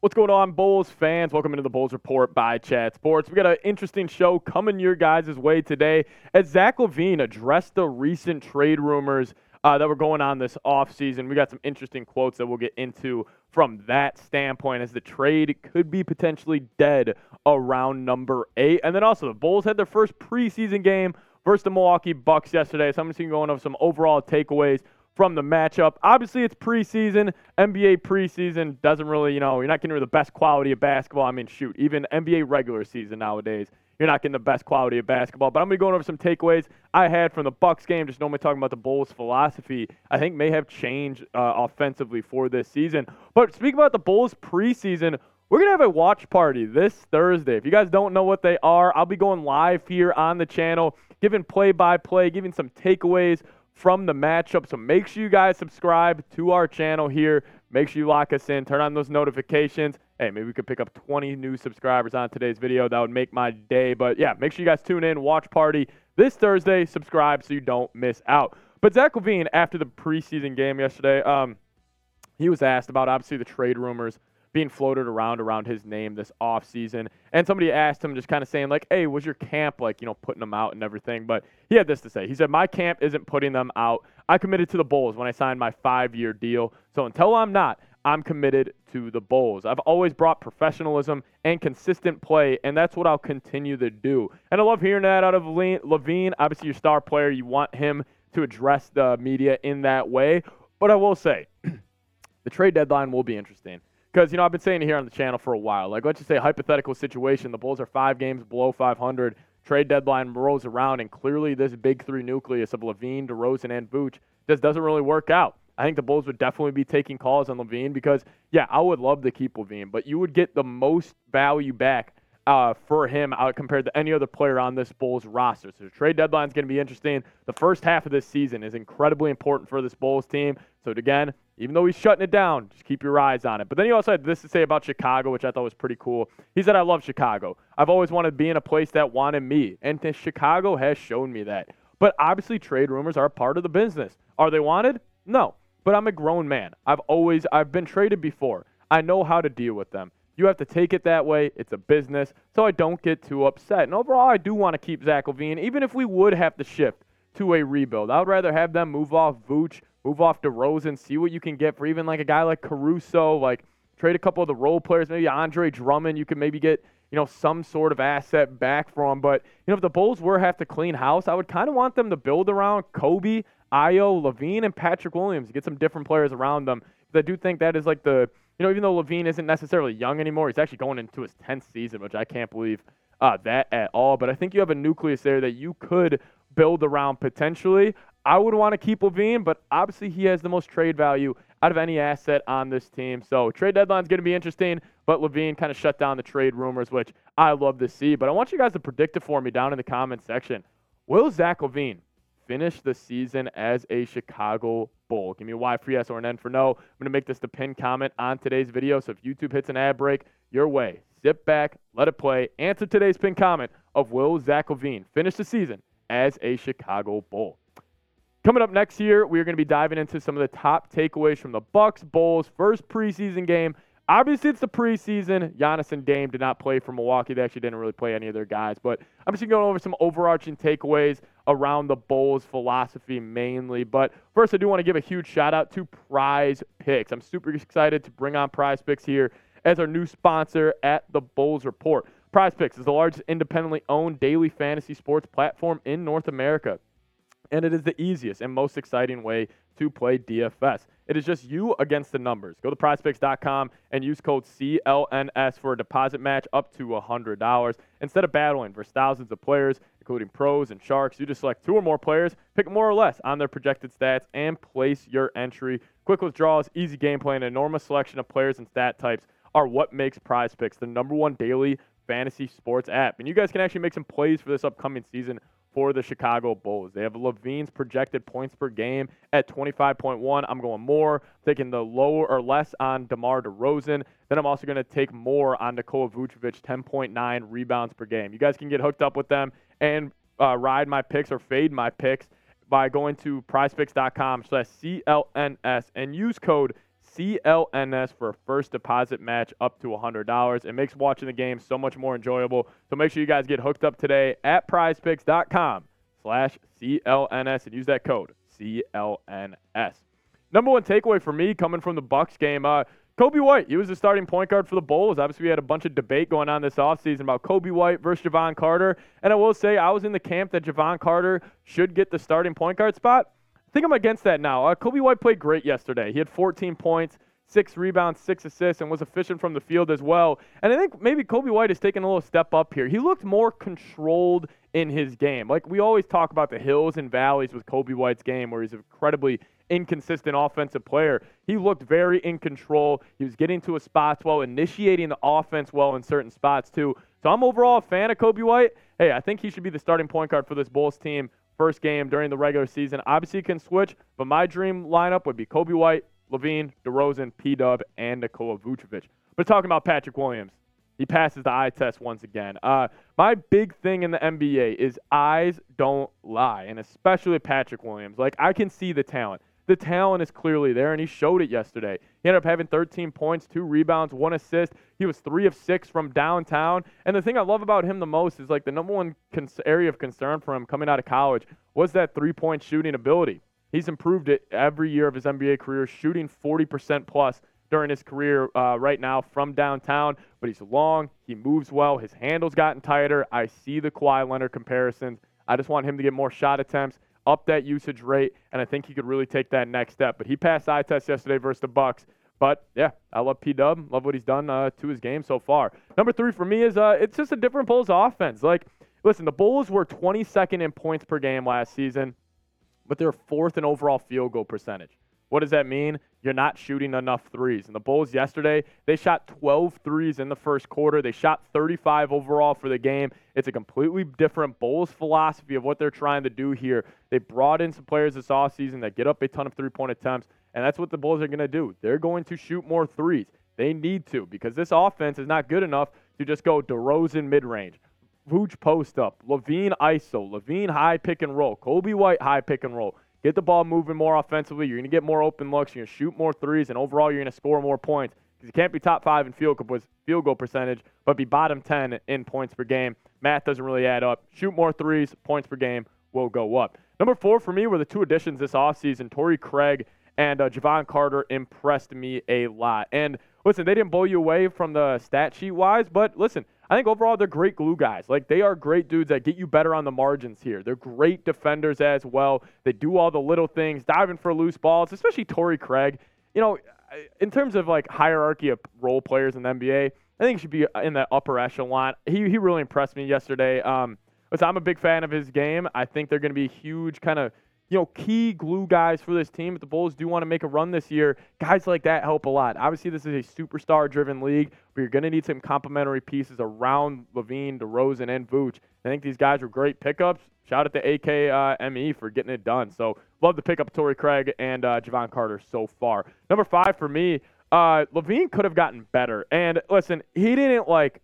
What's going on, Bulls fans? Welcome into the Bulls Report by Chat Sports. We got an interesting show coming your guys' way today as Zach LaVine addressed the recent trade rumors uh, that were going on this offseason. We got some interesting quotes that we'll get into from that standpoint as the trade could be potentially dead around number eight. And then also, the Bulls had their first preseason game versus the Milwaukee Bucks yesterday. So I'm just going to go over some overall takeaways from the matchup. Obviously, it's preseason. NBA preseason doesn't really, you know, you're not getting the best quality of basketball. I mean, shoot, even NBA regular season nowadays, you're not getting the best quality of basketball. But I'm going to go over some takeaways I had from the Bucks game. Just normally talking about the Bulls' philosophy, I think may have changed uh, offensively for this season. But speaking about the Bulls preseason, we're going to have a watch party this Thursday. If you guys don't know what they are, I'll be going live here on the channel, giving play by play, giving some takeaways from the matchup. So make sure you guys subscribe to our channel here. Make sure you lock us in, turn on those notifications. Hey, maybe we could pick up 20 new subscribers on today's video. That would make my day. But yeah, make sure you guys tune in, watch party this Thursday. Subscribe so you don't miss out. But Zach LaVine, after the preseason game yesterday, um, he was asked about obviously the trade rumors being floated around around his name this offseason. And somebody asked him, just kind of saying, like, hey, was your camp, like, you know, putting them out and everything? But he had this to say. He said, my camp isn't putting them out. I committed to the Bulls when I signed my five year deal. So until I'm not, I'm committed to the Bulls. I've always brought professionalism and consistent play, and that's what I'll continue to do. And I love hearing that out of LaVine. Obviously, your star player, you want him to address the media in that way. But I will say, the trade deadline will be interesting. Because, you know, I've been saying it here on the channel for a while. Like, let's just say hypothetical situation. The Bulls are five games below 500. Trade deadline rolls around, and clearly this big three nucleus of LaVine, DeRozan, and Vooch just doesn't really work out. I think the Bulls would definitely be taking calls on LaVine because, yeah, I would love to keep LaVine, but you would get the most value back uh, for him compared to any other player on this Bulls roster. So the trade deadline is going to be interesting. The first half of this season is incredibly important for this Bulls team. So again, even though he's shutting it down, just keep your eyes on it. But then he also had this to say about Chicago, which I thought was pretty cool. He said, I love Chicago. I've always wanted to be in a place that wanted me, and Chicago has shown me that. But obviously, trade rumors are part of the business. Are they wanted? No. But I'm a grown man. I've always I've been traded before. I know how to deal with them. You have to take it that way. It's a business. So I don't get too upset. And overall, I do want to keep Zach LaVine, even if we would have to shift to a rebuild. I would rather have them move off Vooch move off DeRozan, see what you can get for even like a guy like Caruso, like trade a couple of the role players, maybe Andre Drummond, you could maybe get, you know, some sort of asset back from. But, you know, if the Bulls were have to clean house, I would kind of want them to build around Coby, Ayo, LaVine, and Patrick Williams, get some different players around them. I do think that is like the, you know, even though LaVine isn't necessarily young anymore, he's actually going into his 10th season, which I can't believe uh, that at all. But I think you have a nucleus there that you could build around potentially. I would want to keep LaVine, but obviously he has the most trade value out of any asset on this team. So trade deadline is going to be interesting, but LaVine kind of shut down the trade rumors, which I love to see. But I want you guys to predict it for me down in the comment section. Will Zach LaVine finish the season as a Chicago Bull? Give me a Y for yes or an N for no. I'm going to make this the pin comment on today's video. So if YouTube hits an ad break, your way. Sit back, let it play. Answer today's pin comment of will Zach LaVine finish the season as a Chicago Bull? Coming up next year, we are going to be diving into some of the top takeaways from the Bucks Bulls first preseason game. Obviously, it's the preseason. Giannis and Dame did not play for Milwaukee. They actually didn't really play any of their guys. But I'm just going to go over some overarching takeaways around the Bulls philosophy mainly. But first, I do want to give a huge shout out to Prize Picks. I'm super excited to bring on Prize Picks here as our new sponsor at the Bulls Report. Prize Picks is the largest independently owned daily fantasy sports platform in North America and it is the easiest and most exciting way to play DFS. It is just you against the numbers. Go to prizepicks.com and use code CLNS for a deposit match up to $100. Instead of battling versus thousands of players, including pros and sharks, you just select two or more players, pick more or less on their projected stats, and place your entry. Quick withdrawals, easy gameplay, and an enormous selection of players and stat types are what makes Prize Picks the number one daily fantasy sports app. And you guys can actually make some plays for this upcoming season for the Chicago Bulls. They have LaVine's projected points per game at 25.1. I'm going more, taking the lower or less on DeMar DeRozan. Then I'm also going to take more on Nikola Vucevic, 10.9 rebounds per game. You guys can get hooked up with them and uh, ride my picks or fade my picks by going to prizepicks.com slash CLNS and use code CLNS for a first deposit match up to $100. It makes watching the game so much more enjoyable. So make sure you guys get hooked up today at prizepicks.com slash CLNS and use that code CLNS. Number one takeaway for me coming from the Bucks game, uh, Coby White, he was the starting point guard for the Bulls. Obviously, we had a bunch of debate going on this offseason about Coby White versus Jevon Carter. And I will say, I was in the camp that Jevon Carter should get the starting point guard spot. I think I'm against that now. Uh, Coby White played great yesterday. He had 14 points, six rebounds, six assists, and was efficient from the field as well. And I think maybe Coby White has taken a little step up here. He looked more controlled in his game. Like we always talk about the hills and valleys with Coby White's game, where he's an incredibly inconsistent offensive player. He looked very in control. He was getting to his spots well, initiating the offense well in certain spots too. So I'm overall a fan of Coby White. Hey, I think he should be the starting point guard for this Bulls team first game during the regular season. Obviously, can switch, but my dream lineup would be Coby White, LaVine, DeRozan, P Dub, and Nikola Vucevic. But talking about Patrick Williams, he passes the eye test once again. Uh, my big thing in the NBA is eyes don't lie, and especially Patrick Williams. Like, I can see the talent the talent is clearly there, and he showed it yesterday. He ended up having 13 points, two rebounds, one assist. He was three of six from downtown. And the thing I love about him the most is like the number one cons- area of concern for him coming out of college was that three point shooting ability. He's improved it every year of his NBA career, shooting 40% plus during his career uh, right now from downtown. But he's long, he moves well, his handle's gotten tighter. I see the Kawhi Leonard comparisons. I just want him to get more shot attempts up that usage rate, and I think he could really take that next step. But he passed eye test yesterday versus the Bucks. But yeah, I love P Dub. Love what he's done uh, to his game so far. Number three for me is uh, it's just a different Bulls offense. Like, listen, the Bulls were 22nd in points per game last season, but they're fourth in overall field goal percentage. What does that mean? You're not shooting enough threes. And the Bulls yesterday, they shot 12 threes in the first quarter. They shot 35 overall for the game. It's a completely different Bulls philosophy of what they're trying to do here. They brought in some players this offseason that get up a ton of three point attempts, and that's what the Bulls are going to do. They're going to shoot more threes. They need to because this offense is not good enough to just go DeRozan mid range. Vooch post up, LaVine ISO, LaVine high pick and roll, Coby White high pick and roll. Get the ball moving more offensively. You're going to get more open looks. You're going to shoot more threes, and overall, you're going to score more points because you can't be top five in field goal, percentage, but be bottom 10 in points per game. Math doesn't really add up. Shoot more threes, points per game will go up. Number four for me were the two additions this offseason Torrey Craig and uh, Jevon Carter impressed me a lot. And listen, they didn't blow you away from the stat sheet wise, but listen, I think overall they're great glue guys. Like they are great dudes that get you better on the margins here. They're great defenders as well. They do all the little things, diving for loose balls, especially Torrey Craig. You know, in terms of like hierarchy of role players in the NBA, I think he should be in the upper echelon. He he really impressed me yesterday. Um, I'm a big fan of his game. I think they're going to be huge kind of you know, key glue guys for this team. If the Bulls do want to make a run this year, guys like that help a lot. Obviously, this is a superstar driven league, but you're going to need some complementary pieces around LaVine, DeRozan, and Vooch. I think these guys were great pickups. Shout out to AKME uh, for getting it done. So, love to pick up Torrey Craig and uh, Jevon Carter so far. Number five for me, uh, LaVine could have gotten better. And listen, he didn't like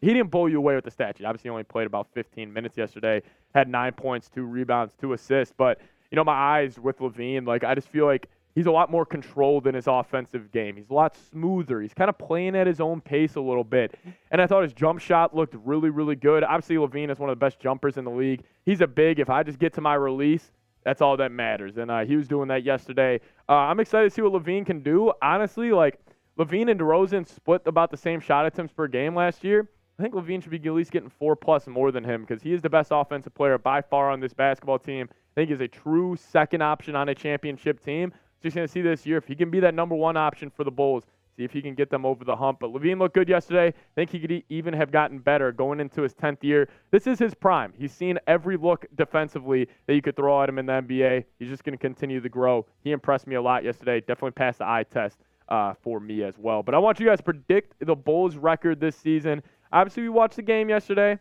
he didn't blow you away with the stat sheet. Obviously, only played about 15 minutes yesterday, had nine points, two rebounds, two assists. But, you know, my eyes with LaVine, like, I just feel like he's a lot more controlled in his offensive game. He's a lot smoother. He's kind of playing at his own pace a little bit. And I thought his jump shot looked really, really good. Obviously, LaVine is one of the best jumpers in the league. He's a big, if I just get to my release, that's all that matters. And uh, he was doing that yesterday. Uh, I'm excited to see what LaVine can do. Honestly, like, LaVine and DeRozan split about the same shot attempts per game last year. I think LaVine should be at least getting four plus more than him because he is the best offensive player by far on this basketball team. I think he's a true second option on a championship team. Just going to see this year if he can be that number one option for the Bulls. See if he can get them over the hump. But LaVine looked good yesterday. I think he could even have gotten better going into his 10th year. This is his prime. He's seen every look defensively that you could throw at him in the NBA. He's just going to continue to grow. He impressed me a lot yesterday. Definitely passed the eye test uh, for me as well. But I want you guys to predict the Bulls' record this season. Obviously, we watched the game yesterday.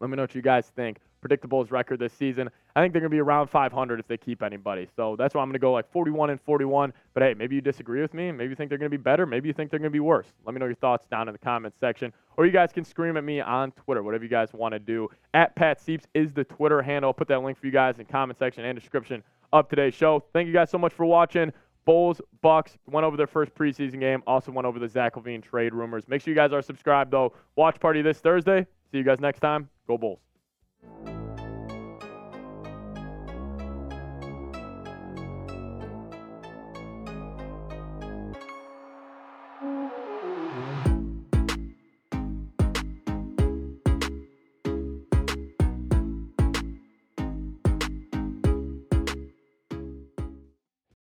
Let me know what you guys think. Predictable's record this season. I think they're going to be around 500 if they keep anybody. So that's why I'm going to go like 41 and 41. But hey, maybe you disagree with me. Maybe you think they're going to be better. Maybe you think they're going to be worse. Let me know your thoughts down in the comments section. Or you guys can scream at me on Twitter, whatever you guys want to do. At Pat Seeps is the Twitter handle. I'll put that link for you guys in comment section and description of today's show. Thank you guys so much for watching. Bulls, Bucks went over their first preseason game. Also went over the Zach LaVine trade rumors. Make sure you guys are subscribed though. Watch party this Thursday. See you guys next time. Go Bulls.